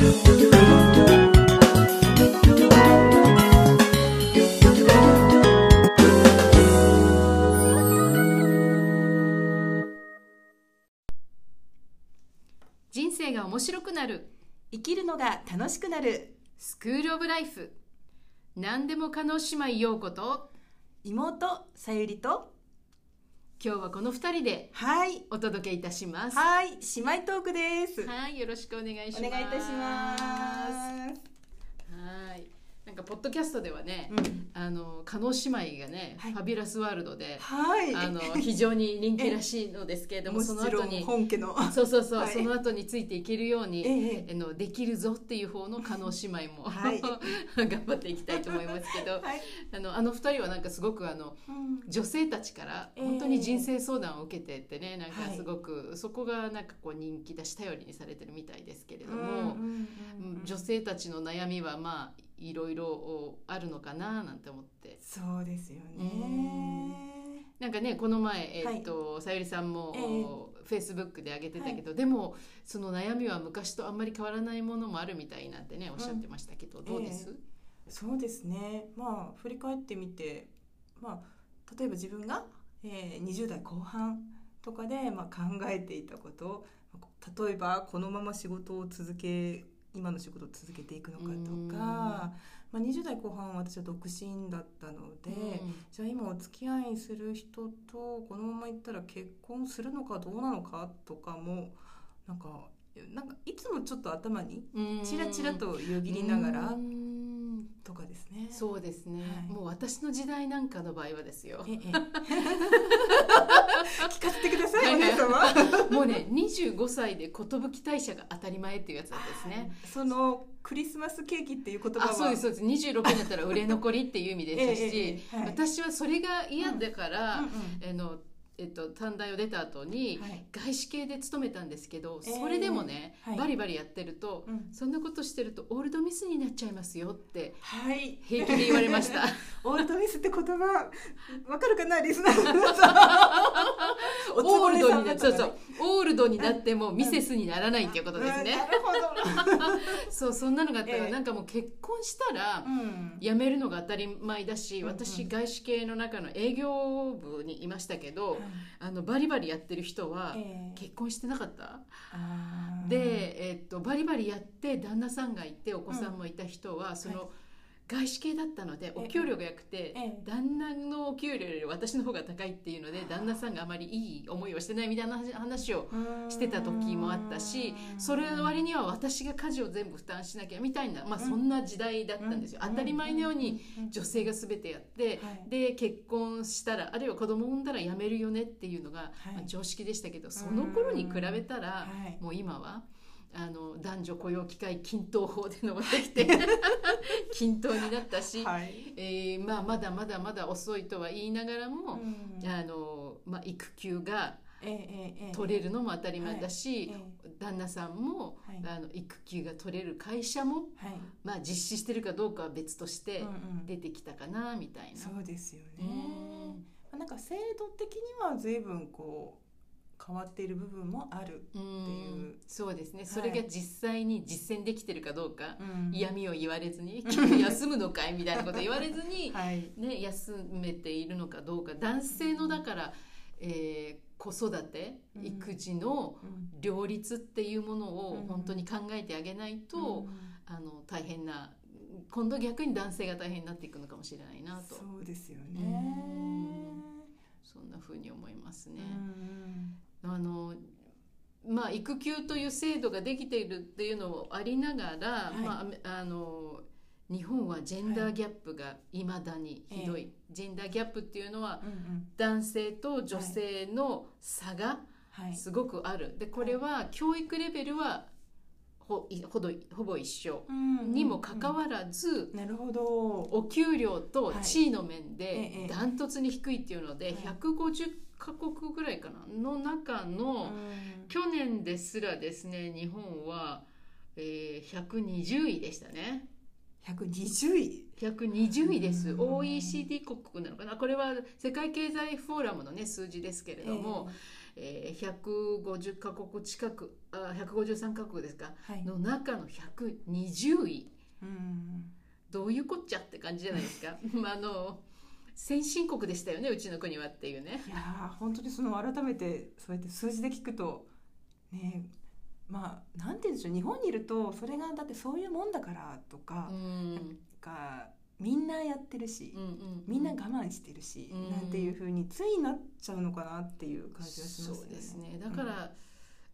人生が面白くなる。生きるのが楽しくなる。スクールオブライフ。何でも可能姉妹ようこと。妹さゆりと今日はこの二人ではい。お届けいたします。はい。姉妹トークです。はい。よろしくお願いします。お願いいたしますかポッドキャストではね、うん。あの加納姉妹がね、はい。ファビュラスワールドで、はい。あの非常に人気らしいのですけれども もその後に本家の。そうそうそう、はい。その後についていけるように、ええ。あのできるぞっていう方の加納姉妹も、はい。頑張っていきたいと思いますけど、はい。あのあの二人はなんかすごくあのうん。女性たちからええ。本当に人生相談を受けてってね、なんかはい。すごく、そこがなんかこう人気だし頼りにされてるみたいですけれどうんも、うんうん。うん女性たちの悩みはまあいろいろあるのかななんて思って。そうですよね。なんかねこの前、えーっとさゆりさんも、ええフェイスブックで上げてたけど、でもその悩みは昔とあんまり変わらないものもあるみたいなんてねおっしゃってましたけど、どうです、そうですね。まあ振り返ってみてまあ例えば自分が、えー、20代後半とかで、まあ、考えていたこと例えばこのまま仕事を続け今の仕事を続けていくのかとうん。か、まあ、20代後半は私は独身だったので、じゃあ今お付き合いする人とこのままいったら結婚するのかどうなのかとかもなんかなんかいつもちょっと頭にうんチラチラとよぎりながらうんとかですね。そうですね、はい。もう私の時代なんかの場合はですよ。ええ。聞かせてください、お姉様。もうね25歳で寿退社が当たり前っていうやつなんですね。そのクリスマスケーキっていう言葉は。あそうですそうです。26になったら売れ残りっていう意味でしたし、えはい。私はそれが嫌だから、うんうん。あのえっと、短大を出た後にはい。外資系で勤めたんですけど、ええそれでもね、はい。バリバリやってると、うん。そんなことしてるとオールドミスになっちゃいますよってはい。平気で言われました。オールドミスって言葉わかるかなリスナー オールドになそうそう。オールドになってもミセスにならないっていうことですね、うんなるほど。そうそんなのがあったら、ええ。なんかもう結婚したら、うん。辞めるのが当たり前だし、うんうん。私外資系の中の営業部にいましたけど、あのバリバリやってる人はええ。結婚してなかった、で、えっとバリバリやって旦那さんがいてお子さんもいた人は、その、はい外資系だったのでお給料が良くて、ええ。旦那のお給料より私の方が高いっていうので旦那さんがあまりいい思いをしてないみたいな話をしてた時もあったしそれの割には私が家事を全部負担しなきゃみたいな、まあ、そんな時代だったんですよ、当たり前のように女性が全てやって、はい。で結婚したらあるいは子供を産んだら辞めるよねっていうのが、常識でしたけどその頃に比べたら、はい。もう今は。あの男女雇用機会均等法で登ってきて均等になったし、はい。えーまあ、まだまだまだ遅いとは言いながらも、うんあのまあ、育休がええええええ取れるのも当たり前だし、え旦那さんも、はいあの育休が取れる会社も、はい。まあ、実施してるかどうかは別としてうんうん出てきたかなみたいな。そうですよねうん。まあなんか制度的には随分こう変わっている部分もある。うんいう。そうですね、い。それが実際に実践できてるかどうか、うん。嫌味を言われずに「君休むのかい?」みたいなこと言われずに、はい。ね、休めているのかどうか。男性のだから、えー子育てうん。育児のうん。両立っていうものうん。を本当に考えてあげないと、あの大変な今度逆に男性が大変になっていくのかもしれないなと。そうですようねん。そんな風に思いますね。うんあのまあ、育休という制度ができているっていうのもありながら、はい。まああの日本はジェンダーギャップがいまだにひどい、えジェンダーギャップっていうのはうんうん。男性と女性の差がはい。すごくある、でこれは教育レベルはほいほどほぼ一緒。にもかかわらず、なるほど。お給料と地位の面でダントツに低いっていうので、はい。150カ国ぐらいかなの中の、うん。去年ですらですね日本は、えー、120位でしたね。120位？120位です、うん。OECD 国なのかな？これは世界経済フォーラムのね数字ですけれども、えーえー、150カ国近くあ153カ国ですか、はい。の中の120位。うん。どういうこっちゃって感じじゃないですか？まああの先進国でしたよねうちの国はっていうね。いやー本当にその改めてそうやって数字で聞くとねまあなんて言うんでしょう日本にいるとそれがだってそういうもんだからとかう、んがみんなやってるし、うんうんみんな我慢してるし、うん。なんていうふうについなっちゃうのかなっていう感じがしますよね。そうですね。だから、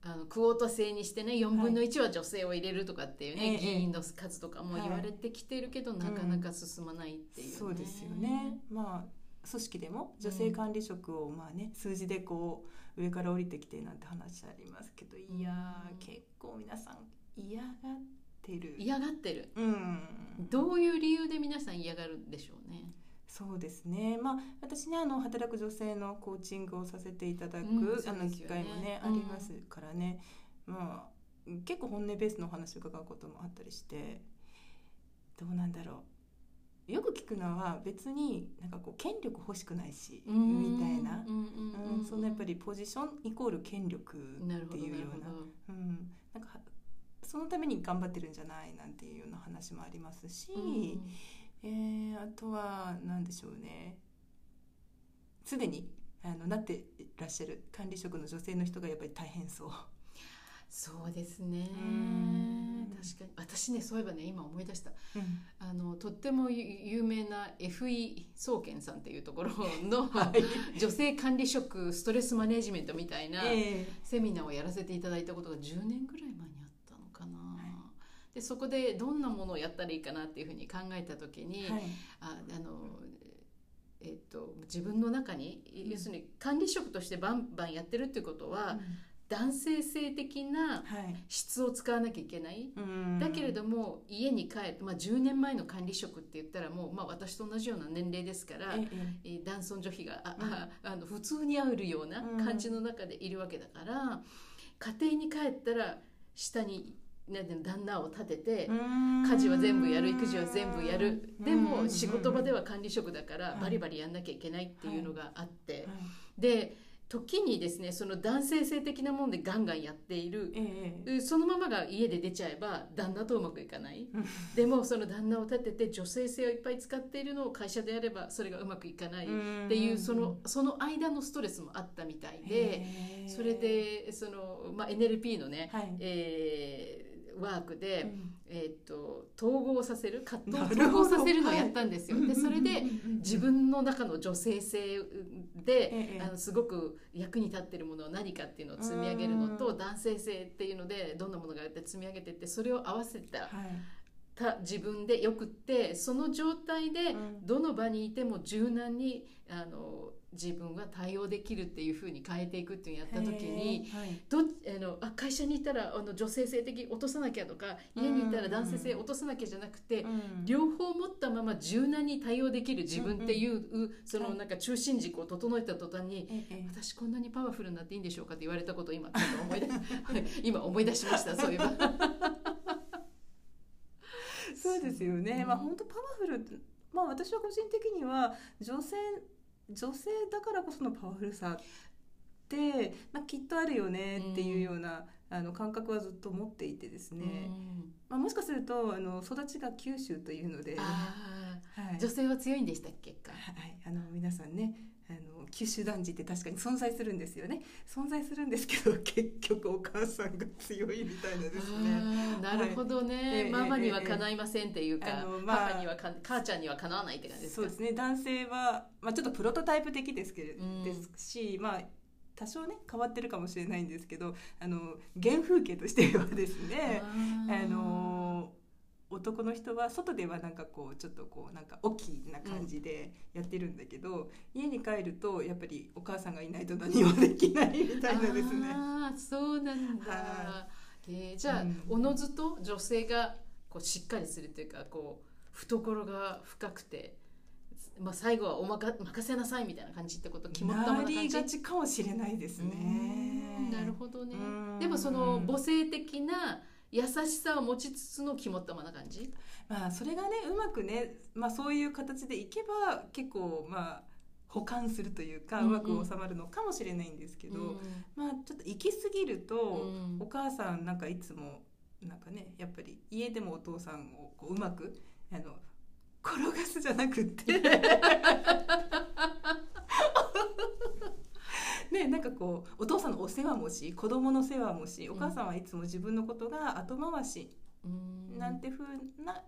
あのクオータ制にしてね4分の1は女性を入れるとかっていうね、ええ。議員の数とかも言われてきてるけど、なかなか進まないっていう、ね。そうですよね。まあ組織でも女性管理職をまあね数字でこう上から降りてきてなんて話ありますけど、いや結構皆さん嫌がってる。嫌がってるうん。どういう理由で皆さん嫌がるんでしょうねそうですね。まあ私ねあの働く女性のコーチングをさせていただく、うんそうあの機会もね、うんありますからね。まあ結構本音ベースのお話を伺うこともあったりして、どうなんだろう。よく聞くのは別になんかこう権力欲しくないしみたいな。うんうんうん、そのやっぱりポジションイコール権力っていうようななるほどうん、なんかそのために頑張ってるんじゃないなんていうような話もありますし、うんえーあとは何でしょうね。すでにあのなってらっしゃる管理職の女性の人がやっぱり大変そう。そうですね。うん。確かに。私ねそういえばね今思い出した。うん。あのとってもゆ有名な FE 総研さんっていうところの、はい。女性管理職ストレスマネジメントみたいなえセミナーをやらせていただいたことが10年ぐらい前にでそこでどんなものをやったらいいかなっていうふうに考えた時に、えはい。ああのえっと、自分の中にうん。要するに管理職としてバンバンやってるっていうことは、男性性的なはい。質を使わなきゃいけない。うん。だけれども家に帰って、まあ、10年前の管理職って言ったらもう、まあ、私と同じような年齢ですから、ええ。えー男尊女卑があ、ああの普通にあるような感じの中でいるわけだから、家庭に帰ったら下に、ね、旦那を立てて、うん。家事は全部やる育児は全部やる。でうん。も仕事場では管理職だからはいバリバリやんなきゃいけないっていうのがあって、はいで時にですねその男性性的なもんでガンガンやっている。えええそのままが家で出ちゃえば旦那とうまくいかない。うん。でもその旦那を立てて女性性をいっぱい使っているのを会社でやればそれがうまくいかない。っっていうそのその間のストレスもあったみたいで。それでその、まあ、NLP のね、はい。えーワークで、うん。えー、と統合させる葛藤統合させるのをやったんですよ。でそれで自分の中の女性性で、ええ。あのすごく役に立っているものは何かっていうのを積み上げるのとう男性性っていうのでどんなものがあって積み上げていってそれを合わせたはい。た自分でよくってその状態でうん。どの場にいても柔軟にあの自分は対応できるっていうふうに変えていくっていうのをやった時に。はい。どっあのあ会社にいたらあの女性性的落とさなきゃとか家にいたら男性性落とさなきゃじゃなくて、うん。両方持ったまま柔軟に対応できる自分っていう、そのはいなんか中心軸を整えた途端に、ええ。私こんなにパワフルになっていいんでしょうかって言われたことを今ちょっと思い出 今思い出しましたそういえば。そうですよね、うん。まあ本当パワフルまあ私は個人的には女性女性だからこそのパワフルさって、まあ、きっとあるよねっていうような、あの感覚はずっと持っていてですね、うん。まあ、もしかするとあの育ちが九州というので、はあい。ー女性は強いんでしたっけか？はい、あの皆さんねあの九州男児って確かに存在するんですよね。存在するんですけど 結局お母さんが強いみたいなですね。なるほどね、はい。ええママにはかないませんっていうか、あのまあパパにはか母ちゃんにはかなわないって感じですか？そうですね。男性は、まあ、ちょっとプロトタイプ的ですけれうん。ですし、まあ多少ね変わってるかもしれないんですけどあの原風景としてはですねあの男の人は外ではなんかこうちょっとこうなんか大きな感じでやってるんだけど、家に帰るとやっぱりお母さんがいないと何もできないみたいなですね。あーそうなんだ、はえーじゃあ、うんおのずと女性がこうしっかりするというかこう懐が深くて、まあ、最後はおまか任せなさいみたいな感じってこと肝っ玉ななりがちかもしれないですね。うん。なるほどね。うん。でもその母性的な優しさを持ちつつの肝っ玉な感じ？まあそれがねうまくね、まあ、そういう形でいけば結構まあ補完するというか、うんううんまく収まるのかもしれないんですけど、うんまあちょっと行き過ぎると、うん。お母さんなんかいつもなんかねやっぱり家でもお父さんをこううまくあの転がすじゃなくって ねなんかこうお父さんのお世話もし子供の世話もしお母さんはいつも自分のことが後回しうん。なんてふうな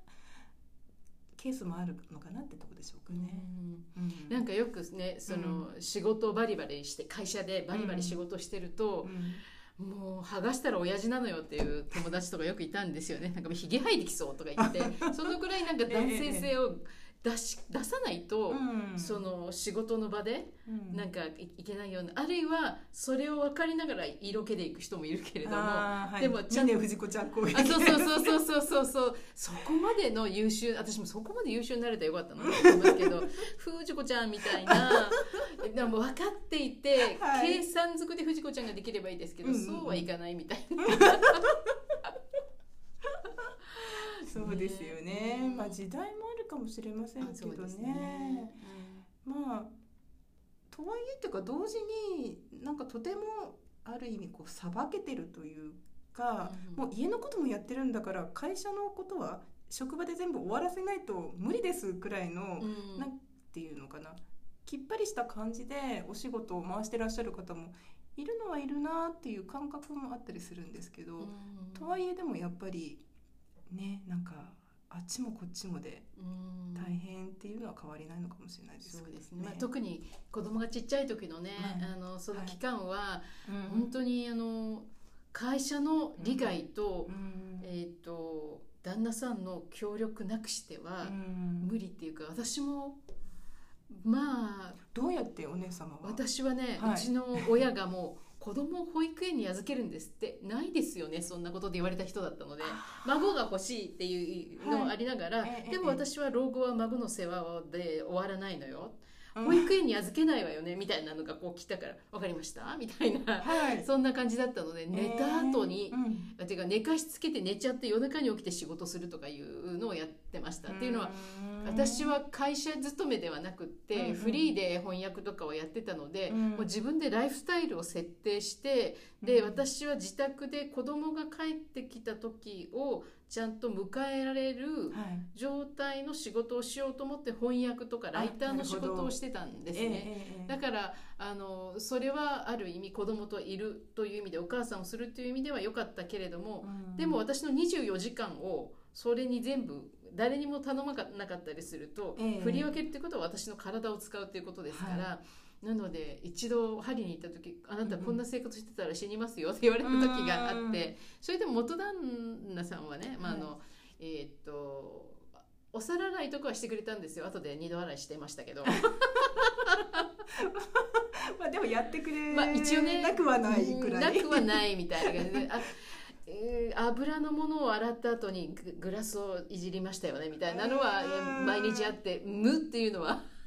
ケースもあるのかなってとこでしょうかね。うん。うん。なんかよくねその仕事をバリバリして会社でバリバリ仕事してるとう、ん。もう剥がしたら親父なのよっていう友達とかよくいたんですよね。なんかもうひげ生えてきそうとか言って そのぐらいなんか男性性を出し出さないと、うん。その仕事の場でうん。なんかいいけないようなあるいはそれを分かりながら色気でいく人もいるけれどもはい。でもちゃんと峰藤子ちゃん攻撃そうそうそうそうそうそうそう。そこまでの優秀私もそこまで優秀になれたらよかったな と思いますけど藤子ちゃんみたいな でも分かっていて、はい。計算づくで藤子ちゃんができればいいですけど、うんうんうん。そうはいかないみたいな。そうですよね。ねまあ時代もかもしれませんけどね。ね。まあとはいえっていうか同時になんかとてもある意味こうさばけてるというか、うんもう家のこともやってるんだから会社のことは職場で全部終わらせないと無理ですくらいの、うん。なんていうのかな。きっぱりした感じでお仕事を回してらっしゃる方もいるのはいるなっていう感覚もあったりするんですけど、うん。とはいえでもやっぱりねなんかあっちもこっちもでうん。大変っていうのは変わりないのかもしれないですけどそうですね、まあ、特に子供がちっちゃい時のね、はい。あのその期間はうん。本当にあの会社の利害と,、うん。えー、と旦那さんの協力なくしてはうん。無理っていうか私もまあどうやってお姉様は？私はね、はい。うちの親がもう子供を保育園に預けるんですって。ないですよねそんなことで言われた人だったので。孫が欲しいっていうのもありながら、はい。ええでも私は老後は孫の世話で終わらないのよ。うん保育園に預けないわよねみたいなのがこう来たから分かりました？みたいな。はい。そんな感じだったので寝た後にえー、うん。あていうか寝かしつけて寝ちゃって夜中に起きて仕事するとかいうのをやってました。っていうのは私は会社勤めではなくって、フリーで翻訳とかをやってたので、うん。もう自分でライフスタイルを設定してで、うん。私は自宅で子供が帰ってきた時をちゃんと迎えられるはい。状態の仕事をしようと思って翻訳とかライターの仕事をしてたんですね。だからあのそれはある意味子供といるという意味でお母さんをするという意味では良かったけれども、うん。でも私の24時間をそれに全部誰にも頼まなかったりすると、ええ。振り分けるってことは私の体を使うということですから、なので一度針に行った時「あなたこんな生活してたら死にますよ」って 言われた時があって、それでも元旦那さんはね、まああのえーっとお皿洗いとかはしてくれたんですよ。後で二度洗いしてましたけど。まあでもやってくれまあ一応ねなくはないくらい。なくはないみたいな感じで油のものを洗った後にググラスをいじりましたよねみたいなのはうん毎日あって「無」っていうのははい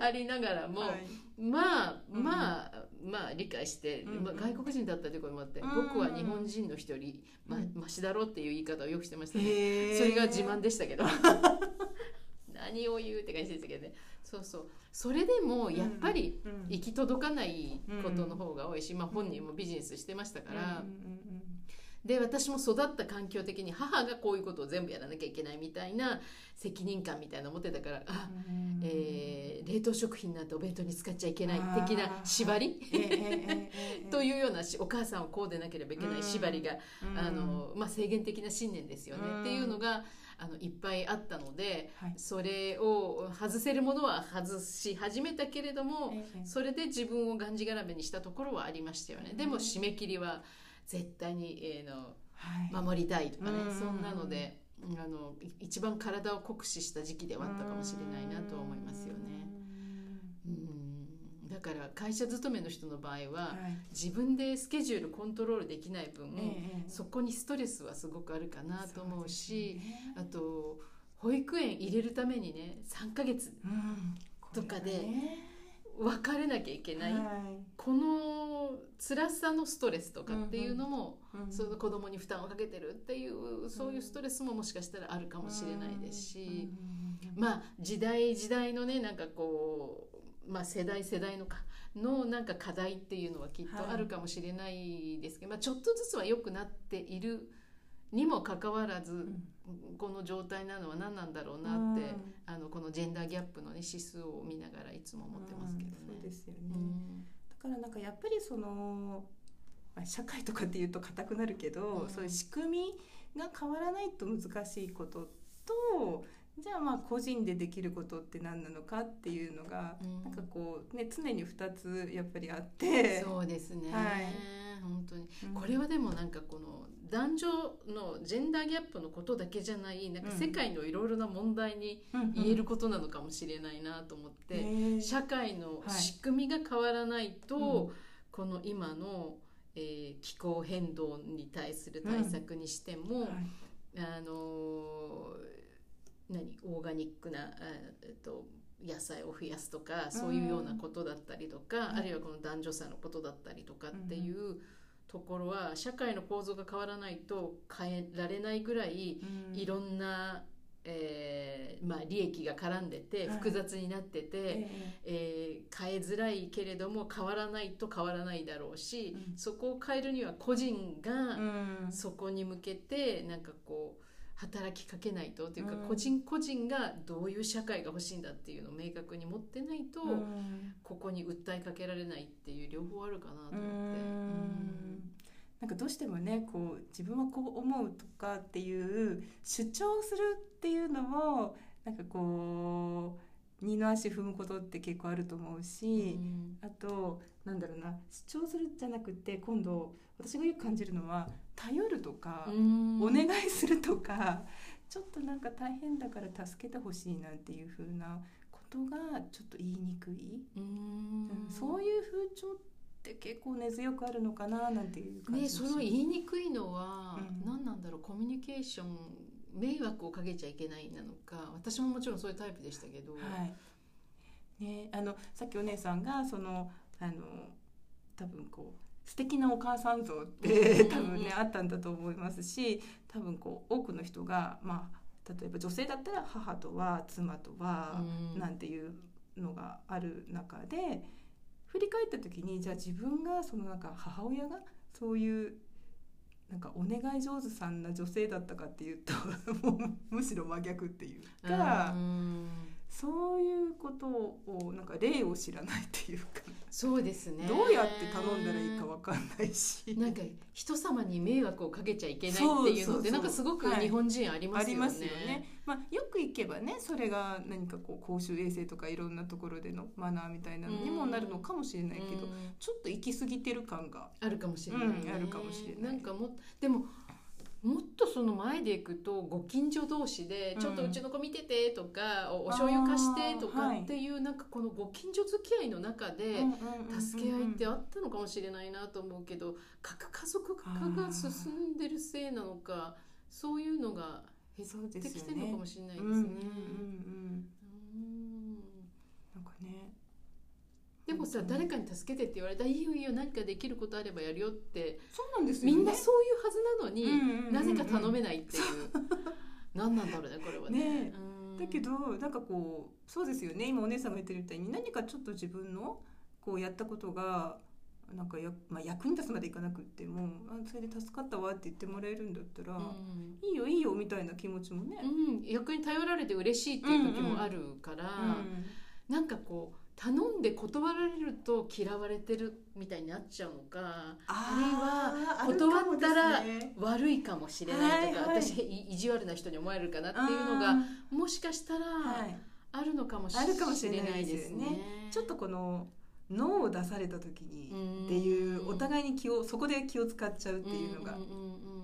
ありながらも、はい。まあうんまあ、まあ理解して、うん。まあ、外国人だったということもあって、うん。僕は日本人の人よりまうん。ましだろうっていう言い方をよくしてましたね、それが自慢でしたけど。何を言うって感じでしたけどね。そうそう。それでもやっぱりうん。行き届かないことの方が多いし、まあ、本人もビジネスしてましたから、で私も育った環境的に母がこういうことを全部やらなきゃいけないみたいな責任感みたいなの持ってたからあ、うん。えー冷凍食品なんてお弁当に使っちゃいけない的な縛り？というようなしお母さんをこうでなければいけない縛りが、うん。あのまあ、制限的な信念ですよね、うん。っていうのがあのいっぱいあったのではい。それを外せるものは外し始めたけれども、ええそれで自分をがんじがらめにしたところはありましたよね、でもうん締め切りは絶対に、えーのはい。守りたいとかね、うんそんなのであのい一番体を酷使した時期ではあったかもしれないなとは思いますよね。うん。だから会社勤めの人の場合は、はい。自分でスケジュールコントロールできない分、ええそこにストレスはすごくあるかなと思うしね。あと保育園入れるためにね3ヶ月うん。とかでこれがね別れなきゃいけない、はい。この辛さのストレスとかっていうのも、うんその子供に負担をかけてるっていうそういうストレスももしかしたらあるかもしれないですし、うん。まあ時代時代のねなんかこうまあ、世代世代のかのなんか課題っていうのはきっとあるかもしれないですけど、まあ、ちょっとずつは良くなっているにもかかわらず、この状態なのは何なんだろうなって、うん。あのこのジェンダーギャップの、ね、指数を見ながらいつも思ってますけどね。うんそうですよね、うん。だからなんかやっぱりその、まあ、社会とかっていうと硬くなるけど、うん。そういう仕組みが変わらないと難しいこととじゃあまあ個人でできることって何なのかっていうのが、うん。なんかこうね常に2つやっぱりあって。そうですね、はい。本当に。うん。これはでもなんかこの男女のジェンダーギャップのことだけじゃないなんか世界のいろいろな問題に言えることなのかもしれないなと思って、ね社会のはい。仕組みが変わらないと、うん。この今の、えー気候変動に対する対策にしても、はい。あのー何オーガニックな、あえっと、野菜を増やすとかそういうようなことだったりとか、うん。あるいはこの男女差のことだったりとかっていうところは社会の構造が変わらないと変えられないぐらいうん。いろんな、えーまあ、利益が絡んでてはい。複雑になってて、ええ。ー変えづらいけれども変わらないと変わらないだろうし、うん。そこを変えるには個人えがうん。そこに向けてなんかこう働きかけないとというか、うん。個人個人がどういう社会が欲しいんだっていうのを明確に持ってないと、うん。ここに訴えかけられないっていう両方あるかなと思って。うん。なんかどうしてもねこう自分はこう思うとかっていう主張するっていうのもなんかこう二の足踏むことって結構あると思ううし、ん。あとなんだろうな主張するじゃなくて今度私がよく感じるのは頼るとか、うん。お願いするとかちょっとなんか大変だから助けてほしいなんていう風なことがちょっと言いにくい。うん。うんそういう風潮って結構根強くあるのかななんていう感じね、その言いにくいのはうん。何なんだろうコミュニケーション迷惑をかけちゃいけないなのか私ももちろんそういうタイプでしたけど、はい。ね、あのさっきお姉さんがそのあの多分こう素敵なお母さん像ってうん多分ねあったんだと思いますし多分こう多くの人がまあ例えば女性だったら母とは妻とはうん。なんていうのがある中で振り返った時にじゃあ自分がそのなんか母親がそういうなんかお願い上手さんな女性だったかっていうと もうむしろ真逆っていうか、うんそういうことをなんか例を知らないっていうか、そうですね。どうやって頼んだらいいかわかんないし。なんか人様に迷惑をかけちゃいけないっていうのってなんかすごくはい。日本人ありますよね。ありますよね。まあ、よく行けばねそれが何かこう公衆衛生とかいろんなところでのマナーみたいなのにもなるのかもしれないけど、うん。ちょっと行き過ぎてる感があるかもしれない、ね。うんあるかもしれない。なんかもでももっとその前でいくとご近所同士で「ちょっとうちの子見てて」とか「おお醤油貸して」とかっていうなんかこのご近所付き合いの中で助け合いってあったのかもしれないなと思うけど核家族化が進んでるせいなのかそういうのが減ってきてるのかもしれないですね。ん。うん。なんかねでもさ誰かに助けてって言われたら「いいよいいよ何かできることあればやるよ」ってそうなんですよね。みんなそういうはずなのに、うんうんうんうん。なぜか頼めないっていう。何なんだろうねこれはね。ねうん。だけどなんかこうそうですよね。今お姉さんが言ってるみたいに何かちょっと自分のこうやったことがなんかや、まあ、役に立つまでいかなくってもあそれで助かったわって言ってもらえるんだったら、うん。いいよいいよみたいな気持ちもね、うん、役に頼られて嬉しいっていう時もあるから、なんかこう頼んで断られると嫌われてるみたいになっちゃうのかあー断ったら悪いかもしれないとか、はいはい。私い意地悪な人に思われるかなっていうのがあもしかしたらあるのかもしれないでですすね。ね。ちょっとこの脳を出された時にうんっていうお互いに気をそこで気を使っちゃうっていうのが、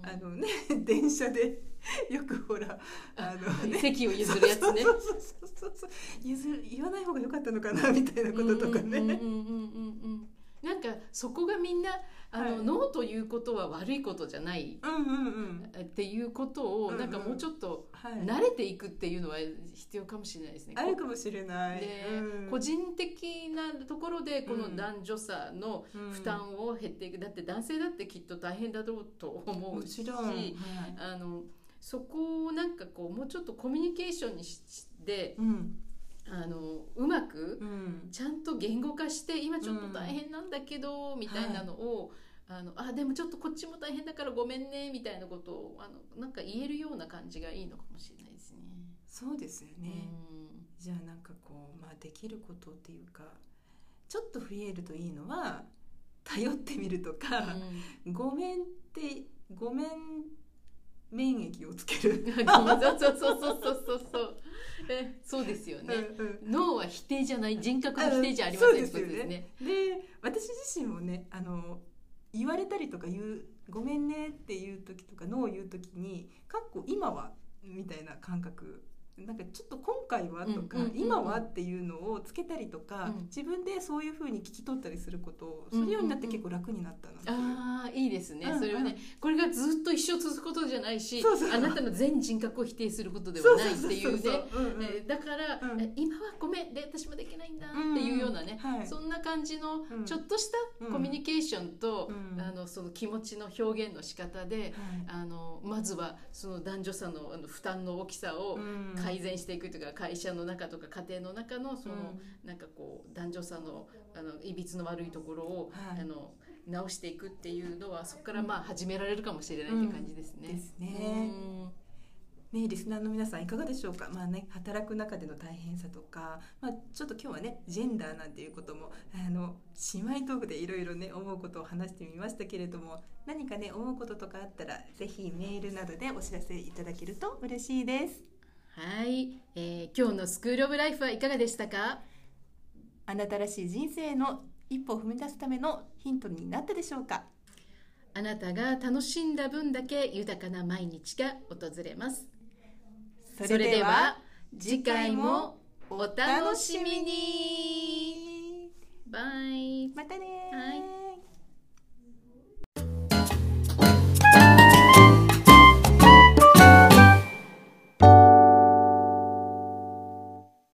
あのね 電車でよくほらあのね席を譲るやつね。そうそうそうそう譲る言わない方が良かったのかなみたいなこととかね、うんうんうんうんうんなんかそこがみんなあの、はい。ノーということは悪いことじゃないうんうんうん。っていうことを、うんうん。なんかもうちょっとはい。慣れていくっていうのは必要かもしれないですね。あるかもしれない。で、うん。個人的なところでこのうん。男女差のうん。負担を減っていく、だって男性だってきっと大変だろうと思もうしはい。あのそこをなんかこうもうちょっとコミュニケーションにしてうんあのうまくうん。ちゃんと言語化して今ちょっと大変なんだけど、みたいなのを、あのあでもちょっとこっちも大変だからごめんねみたいなことをあのなんか言えるような感じがいいのかもしれないですね。そうですよね、うん。じゃあなんかこう、まあ、できることっていうかちょっと増えるといいのは頼ってみるとか、ごめんってごめん免疫をつける。うん、そうそうそうそうそうそうえそうですよね、うんうん脳は否定じゃない人格の否定じゃありませんってことですね。で私自身もねあの言われたりとか言う「ごめんね」っていう時とか「ノー」を言う時に「かっこ今は」みたいな感覚なんかちょっと今回はとか、今はっていうのをつけたりとか、うん。自分でそういうふうに聞き取ったりすることをするようになって結構楽になったな。ああいいですね、それはねこれがずっと一生続くことじゃないしあなたの全人格を否定することではないっていうねだから、今はごめんで私もできないんだっていうようなね、そんな感じのうん。ちょっとしたコミュニケーションと、うん。あのその気持ちの表現の仕方で、はい。あのまずはその男女差のあの負担の大きさをうん改善していくというか、会社の中とか家庭の中のその、うん。なんかこう男女差のあのいびつの悪いところを、はい。あの直していくっていうのはそこからまあ始められるかもしれないっていう感じですね。うん。ですね。ね、リスナーの皆さんいかがでしょうか、まあね、働く中での大変さとか、まあ、ちょっと今日はねジェンダーなんていうこともあの姉妹トークでいろいろね思うことを話してみましたけれども何かね思うこととかあったらぜひメールなどでお知らせいただけると嬉しいですはい、えー今日のスクールオブライフはいかがでしたか？あなたらしい人生の一歩を踏み出すためのヒントになったでしょうか？あなたが楽しんだ分だけ豊かな毎日が訪れます。それでは次回もお楽しみに。バイ。またねはい